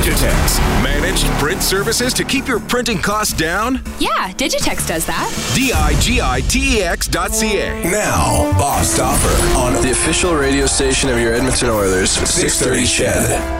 Digitex. Managed print services to keep your printing costs down? Yeah, Digitex does that. D I G I T E X dot C A. Now, Bob Stauffer on the official radio station of your Edmonton Oilers, 630 CHED.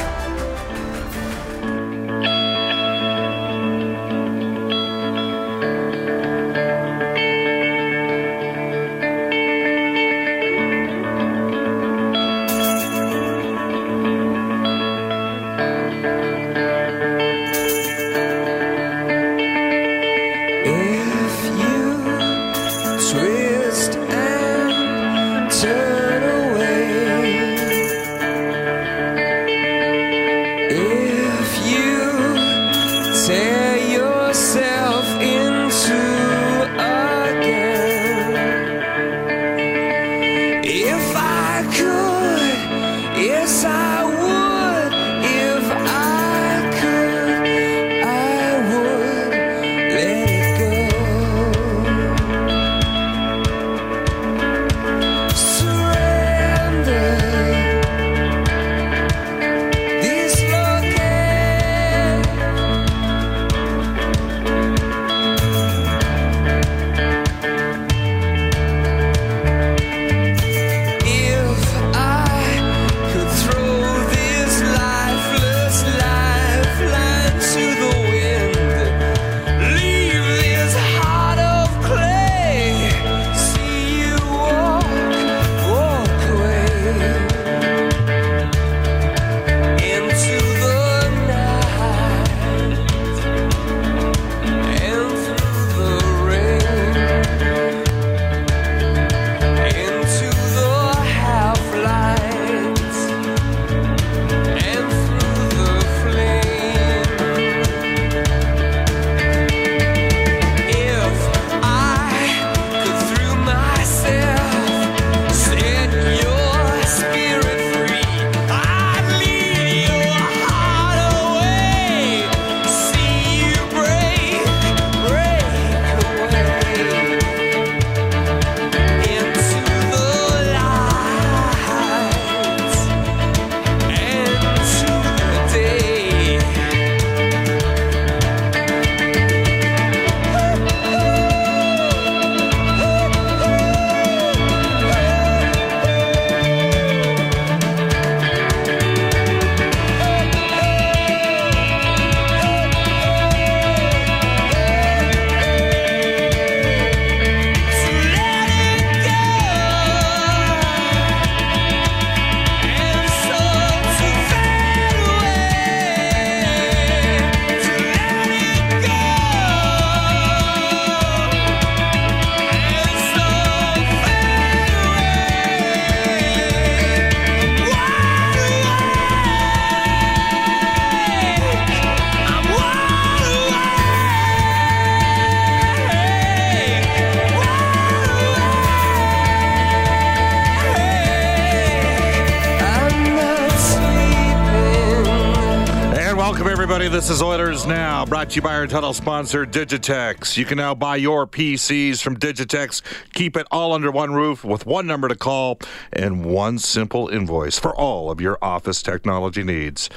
Everybody. This is Oilers Now, brought to you by our title sponsor, Digitex. You can now buy your PCs from Digitex. Keep it all under one roof with one number to call and one simple invoice for all of your office technology needs.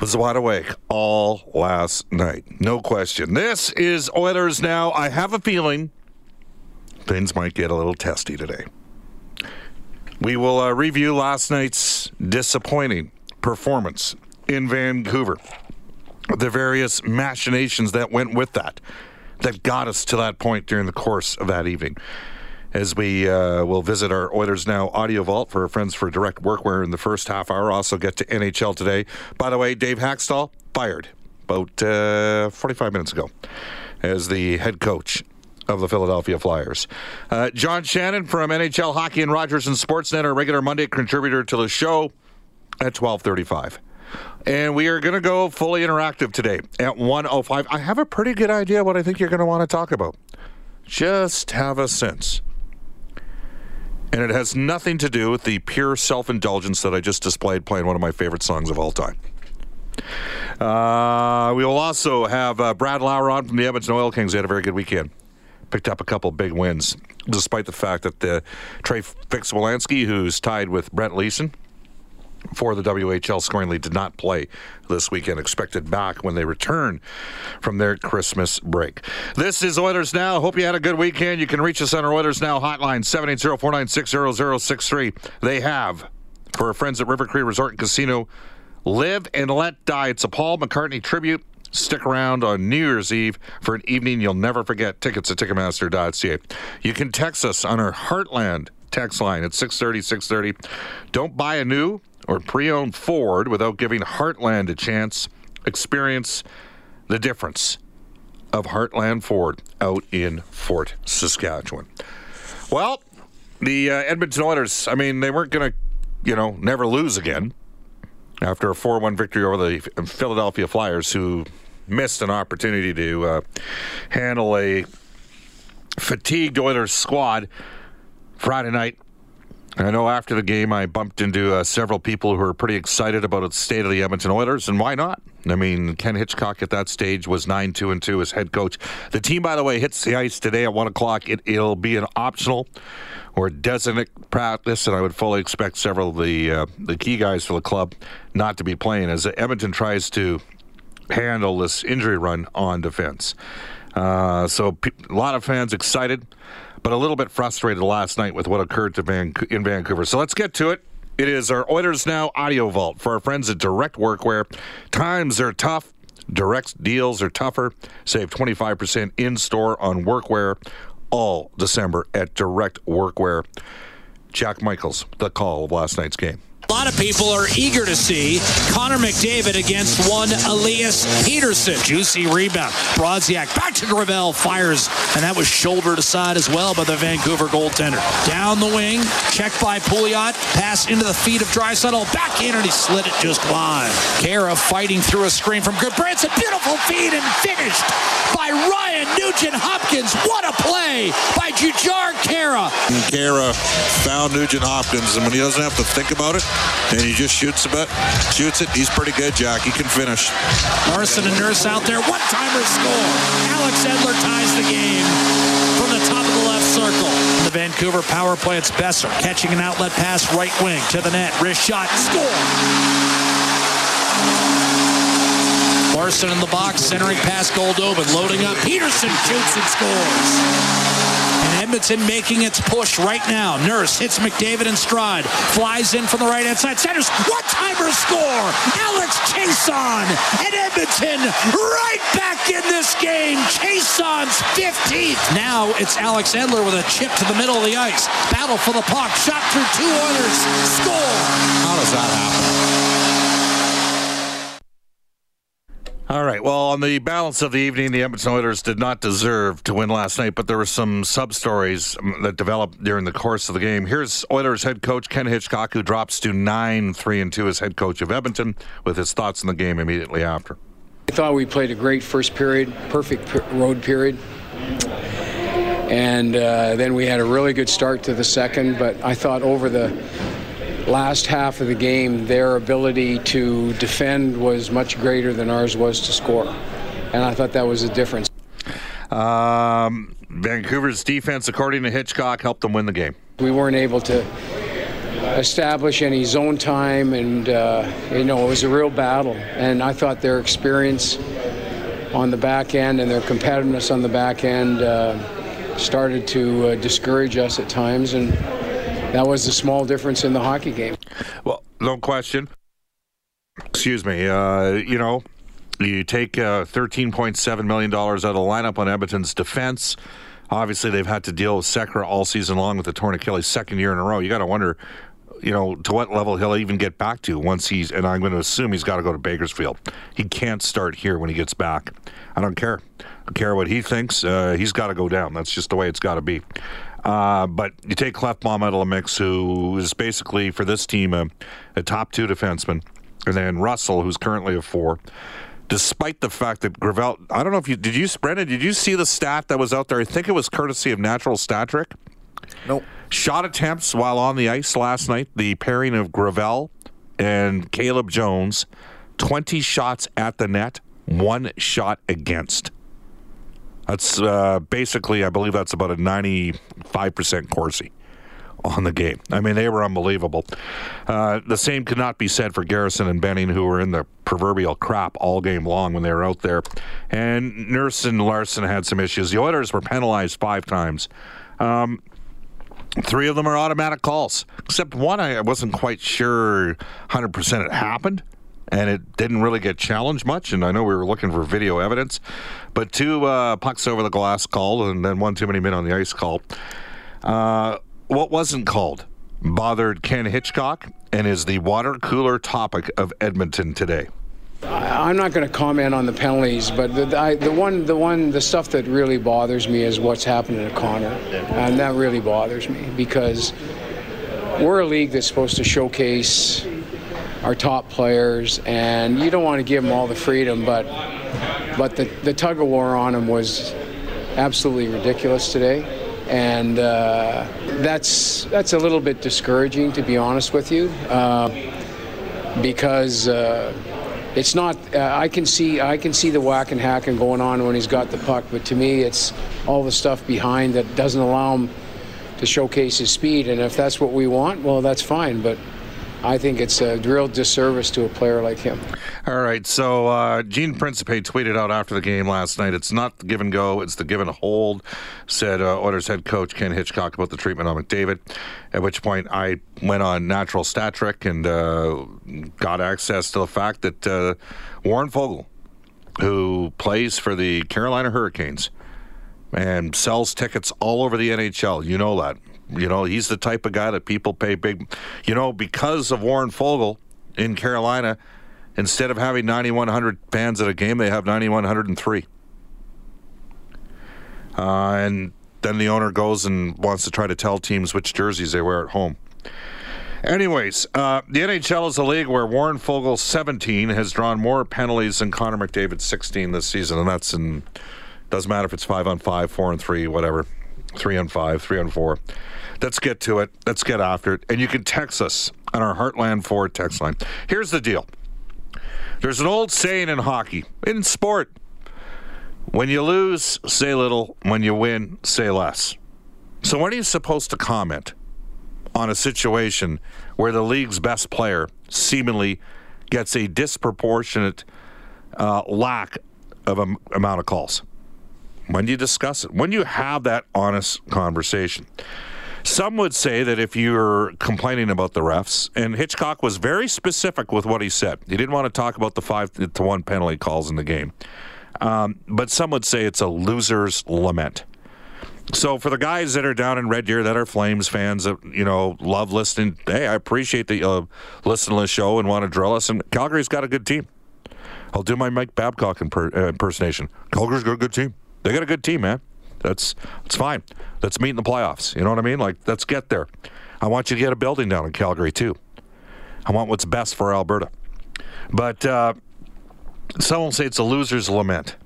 Was wide awake all last night. No question. This is Oilers Now. I have a feeling things might get a little testy today. We will uh, review last night's disappointing performance in Vancouver. The various machinations that went with that, that got us to that point during the course of that evening. As we uh, will visit our Oilers Now audio vault for our friends for Direct Workwear in the first half hour. Also get to NHL today. By the way, Dave Hakstol fired about uh, 45 minutes ago as the head coach of the Philadelphia Flyers. Uh, John Shannon from NHL Hockey and Rogers and Sportsnet, our regular Monday contributor to the show at 1235. And we are going to go fully interactive today at 105. I have a pretty good idea what I think you're going to want to talk about. Just have a sense. And it has nothing to do with the pure self indulgence that I just displayed playing one of my favorite songs of all time. Uh, we will also have uh, Brad Lauer on from the Edmonton Oil Kings. They had a very good weekend. Picked up a couple big wins, despite the fact that the Trey Fix-Wolansky, who's tied with Brett Leason for the WHL scoring lead, did not play this weekend. Expected back when they return from their Christmas break. This is Oilers Now. Hope you had a good weekend. You can reach us on our Oilers Now hotline, 780-496-0063. They have, for our friends at River Cree Resort and Casino, Live and Let Die. It's a Paul McCartney tribute. Stick around on New Year's Eve for an evening you'll never forget. Tickets at Ticketmaster.ca. You can text us on our Heartland text line at 630 630. Don't buy a new or pre owned Ford without giving Heartland a chance. Experience the difference of Heartland Ford out in Fort Saskatchewan. Well, the uh, Edmonton Oilers, I mean, they weren't going to, you know, never lose again after a 4 1 victory over the Philadelphia Flyers, who missed an opportunity to uh, handle a fatigued Oilers squad Friday night. I know after the game, I bumped into uh, several people who were pretty excited about the state of the Edmonton Oilers, and why not? I mean, Ken Hitchcock at that stage was 9 2 and 2 as head coach. The team, by the way, hits the ice today at 1 o'clock. It, it'll be an optional or designate practice, and I would fully expect several of the, uh, the key guys for the club not to be playing as Edmonton tries to handle this injury run on defense. Uh, so pe- a lot of fans excited, but a little bit frustrated last night with what occurred Van- in Vancouver. So let's get to it. It is our Oilers Now audio vault for our friends at Direct Workwear. Times are tough. Direct deals are tougher. Save 25% in store on workwear all December at Direct Workwear. Jack Michaels, the call of last night's game. A lot of people are eager to see Connor McDavid against one Elias Peterson. Juicy rebound. Brodziak back to Gravel, fires, and that was shouldered aside as well by the Vancouver goaltender. Down the wing, checked by Pouliot, pass into the feet of Draisaitl, back in, and he slid it just wide. Khaira fighting through a screen from Gudbranson. Beautiful feed and finished by Ryan Nugent Hopkins. What a play by Jujhar Khaira. Kara found Nugent Hopkins, and when he doesn't have to think about it, and he just shoots a bit, shoots it. He's pretty good, Jack. He can finish. Larsson and Nurse out there. One timer score. Alex Edler ties the game from the top of the left circle. In the Vancouver power play, it's Boeser catching an outlet pass right wing to the net. Wrist shot. Score. Larsson in the box, centering past Goldobin, loading up. Peterson shoots and scores. And Edmonton making its push right now. Nurse hits McDavid in stride. Flies in from the right hand side. Centers. One timer score. Alex Chiasson. And Edmonton right back in this game. Chiasson's 15th. Now it's Alex Edler with a chip to the middle of the ice. Battle for the puck. Shot through two Oilers. Score. How does that happen? All right. Well, on the balance of the evening, the Edmonton Oilers did not deserve to win last night, but there were some sub stories that developed during the course of the game. Here's Oilers head coach Ken Hitchcock, who drops to 9 3 and 2 as head coach of Edmonton, with his thoughts on the game immediately after. I thought we played a great first period, perfect road period. And uh, then we had a really good start to the second, but I thought over the last half of the game, their ability to defend was much greater than ours was to score. And I thought that was a difference. Um, Vancouver's defense, according to Hitchcock, helped them win the game. We weren't able to establish any zone time, and uh, you know it was a real battle. And I thought their experience on the back end and their competitiveness on the back end uh, started to uh, discourage us at times, and that was the small difference in the hockey game. Well, no question. Excuse me. Uh, you know, you take uh, $13.7 million out of the lineup on Edmonton's defense. Obviously, they've had to deal with Sekera all season long with the torn Achilles second year in a row. You got to wonder, you know, to what level he'll even get back to once he's, and I'm going to assume he's got to go to Bakersfield. He can't start here when he gets back. I don't care. I don't care what he thinks. Uh, he's got to go down. That's just the way it's got to be. Uh, but you take Klefbom out of the mix, who is basically for this team a, a top two defenseman, and then Russell, who's currently a four. Despite the fact that Gravel, I don't know if you did you, Brendan, did you see the stat that was out there? I think it was courtesy of Natural Stat Trick. Nope. Shot attempts while on the ice last night. The pairing of Gravel and Caleb Jones, twenty shots at the net, one shot against. That's uh, basically, I believe that's about a 95% Corsi on the game. I mean, they were unbelievable. Uh, the same could not be said for Garrison and Benning, who were in the proverbial crap all game long when they were out there. And Nurse and Larsson had some issues. The Oilers were penalized five times. Um, three of them are automatic calls, except one I wasn't quite sure 100% it happened and it didn't really get challenged much. And I know we were looking for video evidence, but two uh, pucks over the glass called, and then one too many men on the ice called. Uh, what wasn't called bothered Ken Hitchcock and is the water cooler topic of Edmonton today. I'm not going to comment on the penalties, but the, I, the one, the one, the stuff that really bothers me is what's happening to Connor, and that really bothers me because we're a league that's supposed to showcase our top players, and you don't want to give them all the freedom, but but the, the tug of war on them was absolutely ridiculous today, and uh, that's that's a little bit discouraging, to be honest with you, uh, because. Uh, it's not. Uh, I can see. I can see the whack and hacking going on when he's got the puck, but to me, it's all the stuff behind that doesn't allow him to showcase his speed. And if that's what we want, well, that's fine. But I think it's a real disservice to a player like him. All right. So uh, Gene Principe tweeted out after the game last night. It's not the give and go. It's the give and hold. Said uh, Oilers head coach Ken Hitchcock about the treatment on McDavid. At which point I went on Natural Stat Trick and uh, got access to the fact that uh, Warren Foegele, who plays for the Carolina Hurricanes and sells tickets all over the NHL, you know that you know, he's the type of guy that people pay big. You know, because of Warren Foegele in Carolina, instead of having 9,100 fans at a game, they have 9,103. Uh, and then the owner goes and wants to try to tell teams which jerseys they wear at home. Anyways, uh, the NHL is a league where Warren Foegele 17 has drawn more penalties than Connor McDavid 16 this season, and that's in doesn't matter if it's five on five, four on three, whatever, three on five, three on four. Let's get to it. Let's get after it. And you can text us on our Heartland Ford text line. Here's the deal there's an old saying in hockey, in sport when you lose, say little. When you win, say less. So, when are you supposed to comment on a situation where the league's best player seemingly gets a disproportionate uh, lack of amount of calls? When you discuss it? When you have that honest conversation? Some would say that if you're complaining about the refs, and Hitchcock was very specific with what he said, he didn't want to talk about the five to one penalty calls in the game. Um, but some would say it's a loser's lament. So for the guys that are down in Red Deer that are Flames fans that you know love listening, hey, I appreciate that you uh, listen to the show and want to drill us. And Calgary's got a good team. I'll do my Mike Babcock imper- uh, impersonation. Calgary's got a good team. They got a good team, man. That's that's fine. Let's meet in the playoffs. You know what I mean? Like let's get there. I want you to get a building down in Calgary too. I want what's best for Alberta. But uh, some will say it's a loser's lament.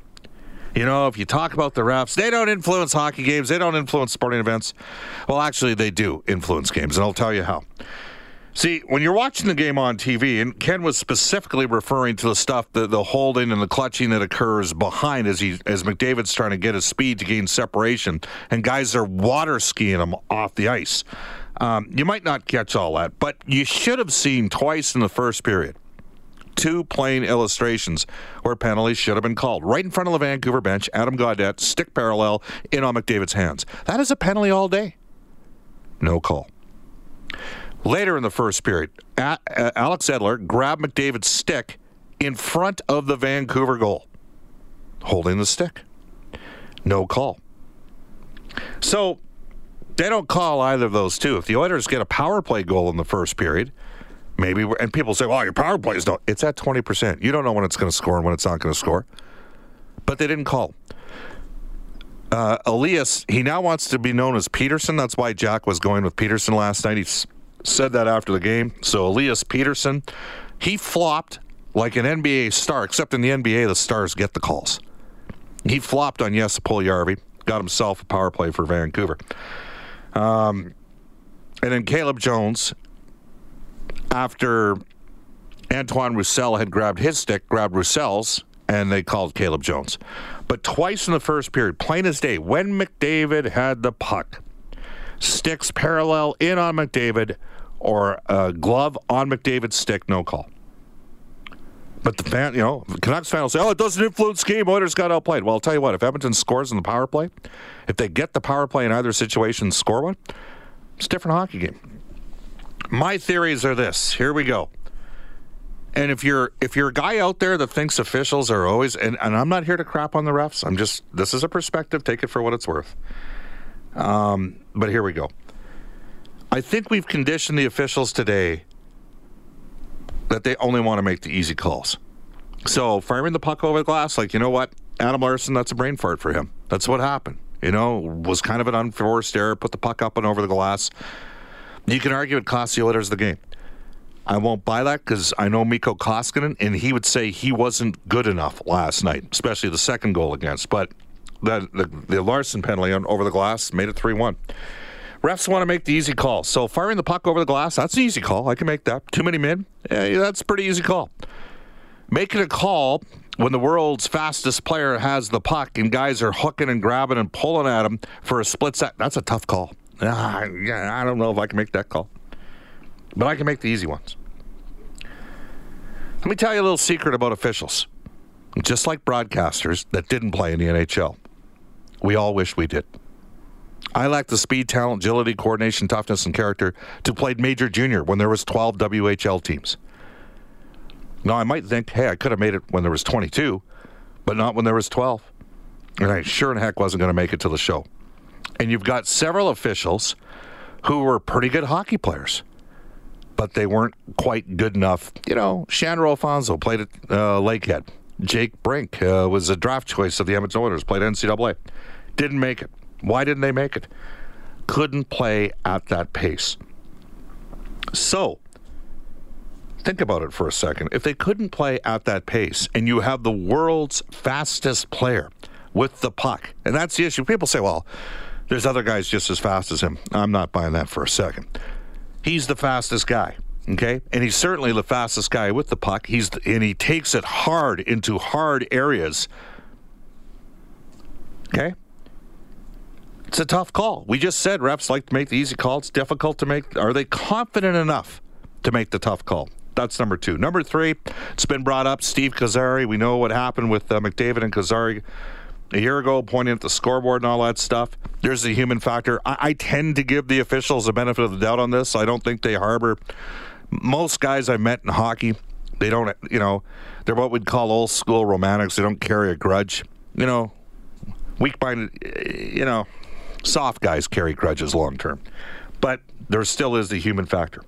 You know, if you talk about the refs, they don't influence hockey games. They don't influence sporting events. Well, actually, they do influence games, and I'll tell you how. See, when you're watching the game on TV, and Ken was specifically referring to the stuff, the, the holding and the clutching that occurs behind as he as McDavid's trying to get his speed to gain separation, and guys are water skiing him off the ice. Um, you might not catch all that, but you should have seen twice in the first period two plain illustrations where penalties should have been called. Right in front of the Vancouver bench, Adam Gaudette, stick parallel, in on McDavid's hands. That is a penalty all day. No call. Later in the first period, Alex Edler grabbed McDavid's stick in front of the Vancouver goal, holding the stick. No call. So they don't call either of those two. If the Oilers get a power play goal in the first period, maybe, and people say, well, your power play is not, it's at 20%. You don't know when it's going to score and when it's not going to score. But they didn't call. Uh, Elias, he now wants to be known as Peterson. That's why Jack was going with Peterson last night. He's said that after the game. So Elias Peterson, he flopped like an NBA star, except in the NBA, the stars get the calls. He flopped on Jesse Puljujarvi, got himself a power play for Vancouver. Um, and then Caleb Jones, after Antoine Roussel had grabbed his stick, grabbed Roussel's, and they called Caleb Jones. But twice in the first period, plain as day, when McDavid had the puck, sticks parallel in on McDavid, or a glove on McDavid's stick, no call. But the fan, you know, Canucks fan will say, "Oh, it doesn't influence game. Oilers got outplayed." Well, I'll tell you what: if Edmonton scores in the power play, if they get the power play in either situation, score one, it's a different hockey game. My theories are this. Here we go. And if you're if you're a guy out there that thinks officials are always and, and I'm not here to crap on the refs. I'm just this is a perspective. Take it for what it's worth. Um, but here we go. I think we've conditioned the officials today that they only want to make the easy calls. So firing the puck over the glass, like you know what, Adam Larsson, that's a brain fart for him. That's what happened. You know, was kind of an unforced error. Put the puck up and over the glass. You can argue it cost the Oilers the game. I won't buy that because I know Mikko Koskinen, and he would say he wasn't good enough last night, especially the second goal against. But the, the, the Larsson penalty on, over the glass made it 3 1. Refs want to make the easy call. So firing the puck over the glass, that's an easy call. I can make that. Too many men, yeah, that's a pretty easy call. Making a call when the world's fastest player has the puck and guys are hooking and grabbing and pulling at him for a split set, that's a tough call. Uh, yeah, I don't know if I can make that call. But I can make the easy ones. Let me tell you a little secret about officials. Just like broadcasters that didn't play in the NHL, we all wish we did. I lack the speed, talent, agility, coordination, toughness, and character to play major junior when there was 12 WHL teams. Now I might think, hey, I could have made it when there was 22, but not when there was 12. And I sure in heck wasn't going to make it to the show. And you've got several officials who were pretty good hockey players, but they weren't quite good enough. You know, Shandor Alphonso played at uh, Lakehead. Jake Brenk uh, was a draft choice of the Edmonton Oilers, played NCAA. Didn't make it. Why didn't they make it? Couldn't play at that pace. So, think about it for a second. If they couldn't play at that pace, and you have the world's fastest player with the puck, and that's the issue. People say, well, there's other guys just as fast as him. I'm not buying that for a second. He's the fastest guy. Okay, and he's certainly the fastest guy with the puck. He's and he takes it hard into hard areas. Okay, it's a tough call. We just said refs like to make the easy call. It's difficult to make. Are they confident enough to make the tough call? That's number two. Number three, it's been brought up. Steve Kozari. We know what happened with uh, McDavid and Kozari a year ago, pointing at the scoreboard and all that stuff. There's the human factor. I, I tend to give the officials the benefit of the doubt on this. I don't think they harbor. Most guys I met in hockey, they don't. You know, they're what we'd call old school romantics. They don't carry a grudge. You know, weak minded. You know, Soft guys carry grudges long term. But there still is the human factor.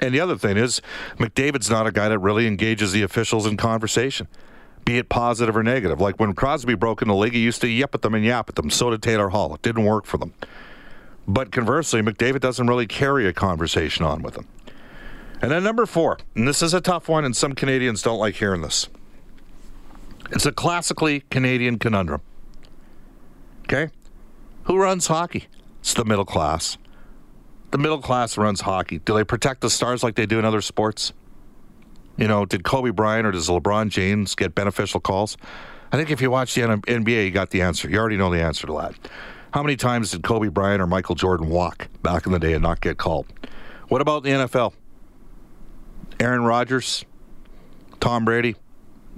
And the other thing is, McDavid's not a guy that really engages the officials in conversation, be it positive or negative. Like when Crosby broke in the league, he used to yip at them and yap at them. So did Taylor Hall. It didn't work for them. But conversely, McDavid doesn't really carry a conversation on with them. And then number four, and this is a tough one, and some Canadians don't like hearing this. It's a classically Canadian conundrum. Okay? Who runs hockey? It's the middle class. the middle class runs hockey. Do they protect the stars like they do in other sports? You know, did Kobe Bryant or does LeBron James get beneficial calls? I think if you watch the NBA, you got the answer. You already know the answer to that. How many times did Kobe Bryant or Michael Jordan walk back in the day and not get called? What about the NFL? Aaron Rodgers, Tom Brady,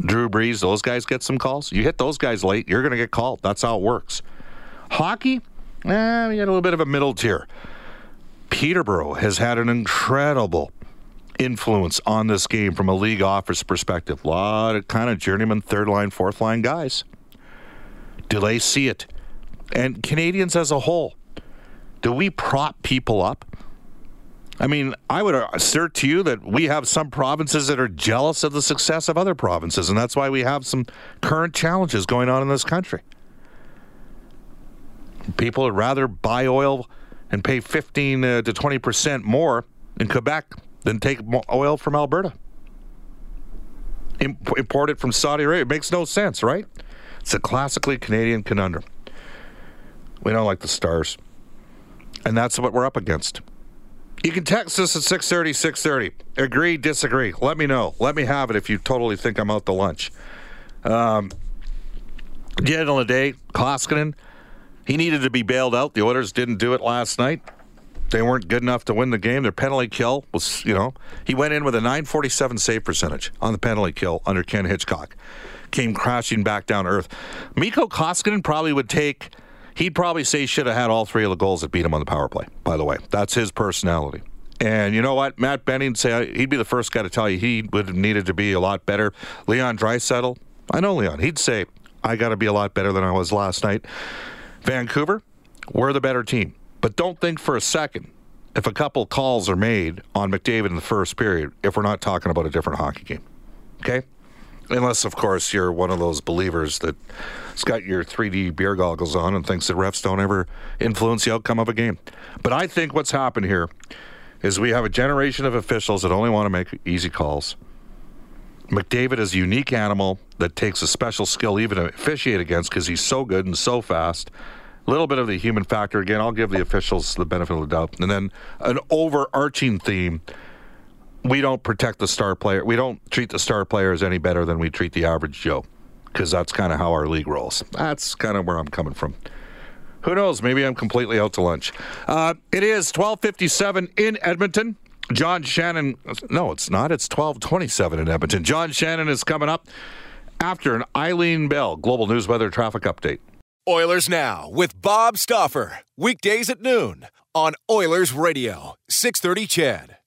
Drew Brees, those guys get some calls. You hit those guys late, you're going to get called. That's how it works. Hockey, eh, we got a little bit of a middle tier. Peterborough has had an incredible influence on this game from a league office perspective. A lot of kind of journeyman third line, fourth line guys. Do they see it? And Canadians as a whole, do we prop people up? I mean, I would assert to you that we have some provinces that are jealous of the success of other provinces, and that's why we have some current challenges going on in this country. People would rather buy oil and pay 15 uh, to 20 percent more in Quebec than take oil from Alberta. Import it from Saudi Arabia. It makes no sense, right? It's a classically Canadian conundrum. We don't like the stars. And that's what we're up against. You can text us at 630, 630. Agree, disagree. Let me know. Let me have it if you totally think I'm out to lunch. Um, the end the day, Koskinen, he needed to be bailed out. The Oilers didn't do it last night. They weren't good enough to win the game. Their penalty kill was, you know, he went in with a 947 save percentage on the penalty kill under Ken Hitchcock. Came crashing back down earth. Mikko Koskinen probably would take, he'd probably say he should have had all three of the goals that beat him on the power play, by the way. That's his personality. And you know what? Matt Benning say he'd be the first guy to tell you he would have needed to be a lot better. Leon Draisaitl, I know Leon. He'd say I got to be a lot better than I was last night. Vancouver, we're the better team. But don't think for a second if a couple calls are made on McDavid in the first period if we're not talking about a different hockey game. Okay? Unless, of course, you're one of those believers that's got your 3D beer goggles on and thinks that refs don't ever influence the outcome of a game. But I think what's happened here is we have a generation of officials that only want to make easy calls. McDavid is a unique animal that takes a special skill even to officiate against because he's so good and so fast a little bit of the human factor. Again, I'll give the officials the benefit of the doubt. And then an overarching theme we don't protect the star player. We don't treat the star players any better than we treat the average Joe because that's kind of how our league rolls. That's kind of where I'm coming from. Who knows? Maybe I'm completely out to lunch. Uh, it is 1257 in Edmonton. John Shannon, no, it's not. It's 1227 in Edmonton. John Shannon is coming up after an Eileen Bell Global News Weather Traffic Update. Oilers Now with Bob Stauffer. Weekdays at noon on Oilers Radio, 630 CHED.